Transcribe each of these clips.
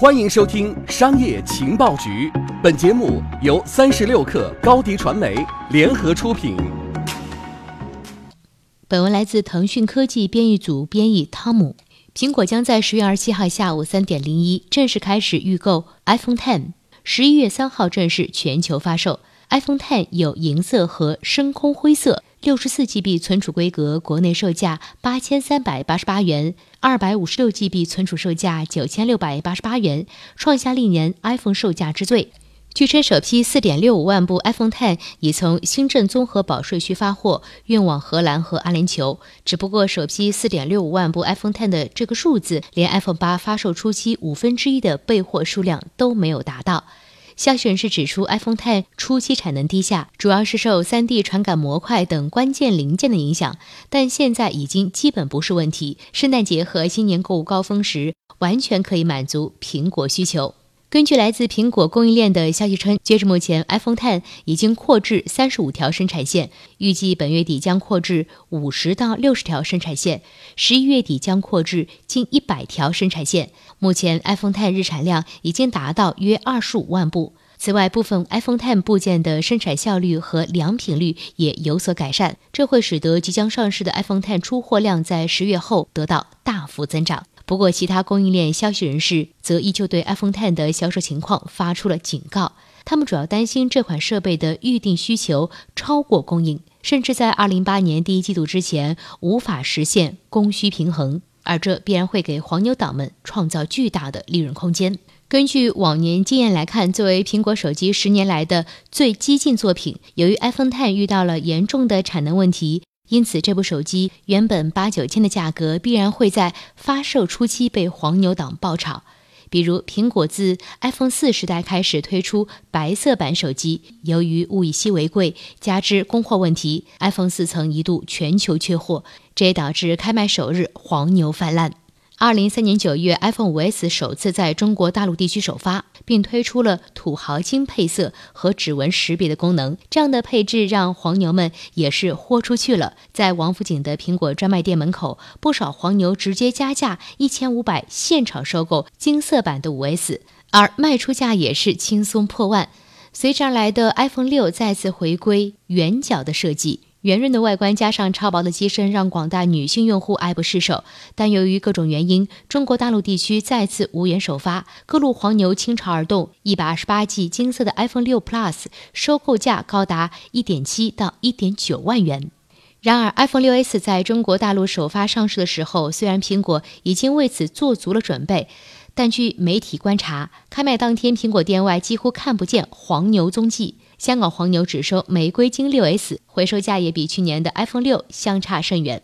欢迎收听《商业情报局》，本节目由三十六克高低传媒联合出品。本文来自腾讯科技编译组编译汤姆。苹果将在十月二十七号下午三点零一正式开始预购 iPhone Ten，十一月三号正式全球发售。iPhone Ten 有银色和深空灰色。六十四 GB 存储规格，国内售价八千三百八十八元；二百五十六 GB 存储售价九千六百八十八元，创下历年 iPhone 售价之最。据称，首批四点六五万部 iPhone Ten 已从新郑综合保税区发货，运往荷兰和阿联酋。只不过，首批四点六五万部 iPhone Ten 的这个数字，连 iPhone 八发售初期五分之一的备货数量都没有达到。消息人士指出，iPhone Ten 初期产能低下，主要是受 3D 传感模块等关键零件的影响，但现在已经基本不是问题。圣诞节和新年购物高峰时，完全可以满足苹果需求。根据来自苹果供应链的消息称，截至目前，iPhone Ten 已经扩至三十五条生产线，预计本月底将扩至五十到六十条生产线，十一月底将扩至近一百条生产线。目前，iPhone Ten 日产量已经达到约二十五万部。此外，部分 iPhone Ten 部件的生产效率和良品率也有所改善，这会使得即将上市的 iPhone Ten 出货量在十月后得到大幅增长。不过，其他供应链消息人士则依旧对 iPhone Ten 的销售情况发出了警告。他们主要担心这款设备的预定需求超过供应，甚至在2018年第一季度之前无法实现供需平衡，而这必然会给黄牛党们创造巨大的利润空间。根据往年经验来看，作为苹果手机十年来的最激进作品，由于 iPhone Ten 遇到了严重的产能问题。因此，这部手机原本八九千的价格，必然会在发售初期被黄牛党爆炒。比如，苹果自 iPhone 四时代开始推出白色版手机，由于物以稀为贵，加之供货问题，iPhone 四曾一度全球缺货，这也导致开卖首日黄牛泛滥。二零一三年九月，iPhone 五 S 首次在中国大陆地区首发，并推出了土豪金配色和指纹识别的功能。这样的配置让黄牛们也是豁出去了。在王府井的苹果专卖店门口，不少黄牛直接加价一千五百现场收购金色版的五 S，而卖出价也是轻松破万。随之而来的 iPhone 六再次回归圆角的设计。圆润的外观加上超薄的机身，让广大女性用户爱不释手。但由于各种原因，中国大陆地区再次无缘首发，各路黄牛倾巢而动。一百二十八 G 金色的 iPhone 六 Plus 收购价高达一点七到一点九万元。然而，iPhone 六 S 在中国大陆首发上市的时候，虽然苹果已经为此做足了准备，但据媒体观察，开卖当天苹果店外几乎看不见黄牛踪迹。香港黄牛只收玫瑰金六 S，回收价也比去年的 iPhone 六相差甚远。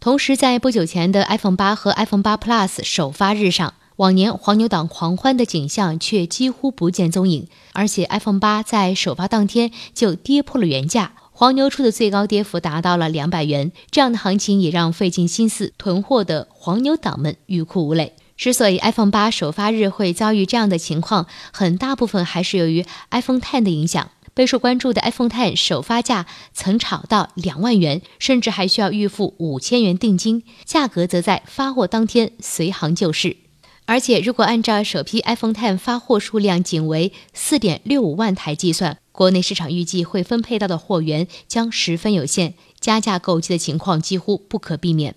同时，在不久前的 iPhone 八和 iPhone 八 Plus 首发日上，往年黄牛党狂欢的景象却几乎不见踪影。而且，iPhone 八在首发当天就跌破了原价，黄牛出的最高跌幅达到了两百元。这样的行情也让费尽心思囤货的黄牛党们欲哭无泪。之所以 iPhone 八首发日会遭遇这样的情况，很大部分还是由于 iPhone Ten 的影响。备受关注的 iPhone Ten 首发价曾炒到两万元，甚至还需要预付五千元定金，价格则在发货当天随行就市。而且，如果按照首批 iPhone Ten 发货数量仅为四点六五万台计算，国内市场预计会分配到的货源将十分有限，加价购机的情况几乎不可避免。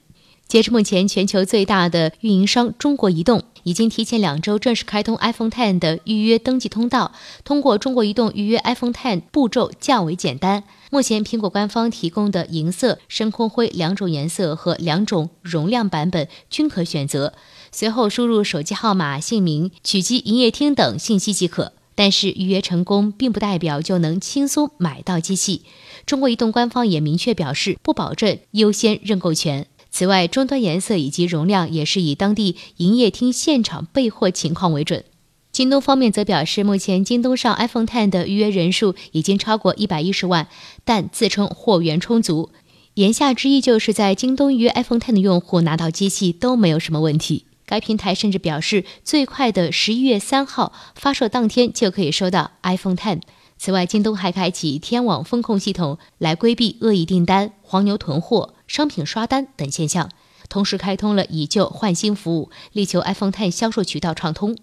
截至目前，全球最大的运营商中国移动已经提前两周正式开通 iPhone Ten 的预约登记通道。通过中国移动预约 iPhone Ten 步骤较为简单。目前，苹果官方提供的银色、深空灰两种颜色和两种容量版本均可选择。随后输入手机号码、姓名、取机营业厅等信息即可。但是预约成功并不代表就能轻松买到机器。中国移动官方也明确表示，不保证优先认购权。此外，终端颜色以及容量也是以当地营业厅现场备货情况为准。京东方面则表示，目前京东上 iPhone Ten 的预约人数已经超过一百一十万，但自称货源充足。言下之意，就是在京东预约 iPhone Ten 的用户拿到机器都没有什么问题。该平台甚至表示，最快的十一月三号发售当天就可以收到 iPhone Ten。此外，京东还开启天网风控系统，来规避恶意订单、黄牛囤货。商品刷单等现象，同时开通了以旧换新服务，力求 iPhone Ten 销售渠道畅通。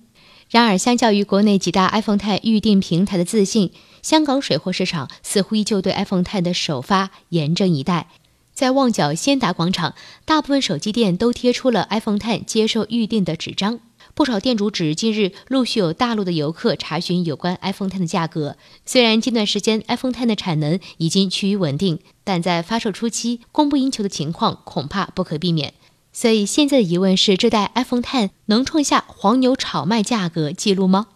然而，相较于国内几大 iPhone Ten 预订平台的自信，香港水货市场似乎依旧对 iPhone Ten 的首发严阵以待。在旺角先达广场，大部分手机店都贴出了 iPhone Ten 接受预订的纸张。不少店主指，近日陆续有大陆的游客查询有关 iPhone Ten 的价格。虽然近段时间 iPhone Ten 的产能已经趋于稳定，但在发售初期供不应求的情况恐怕不可避免。所以现在的疑问是，这代 iPhone Ten 能创下黄牛炒卖价格记录吗？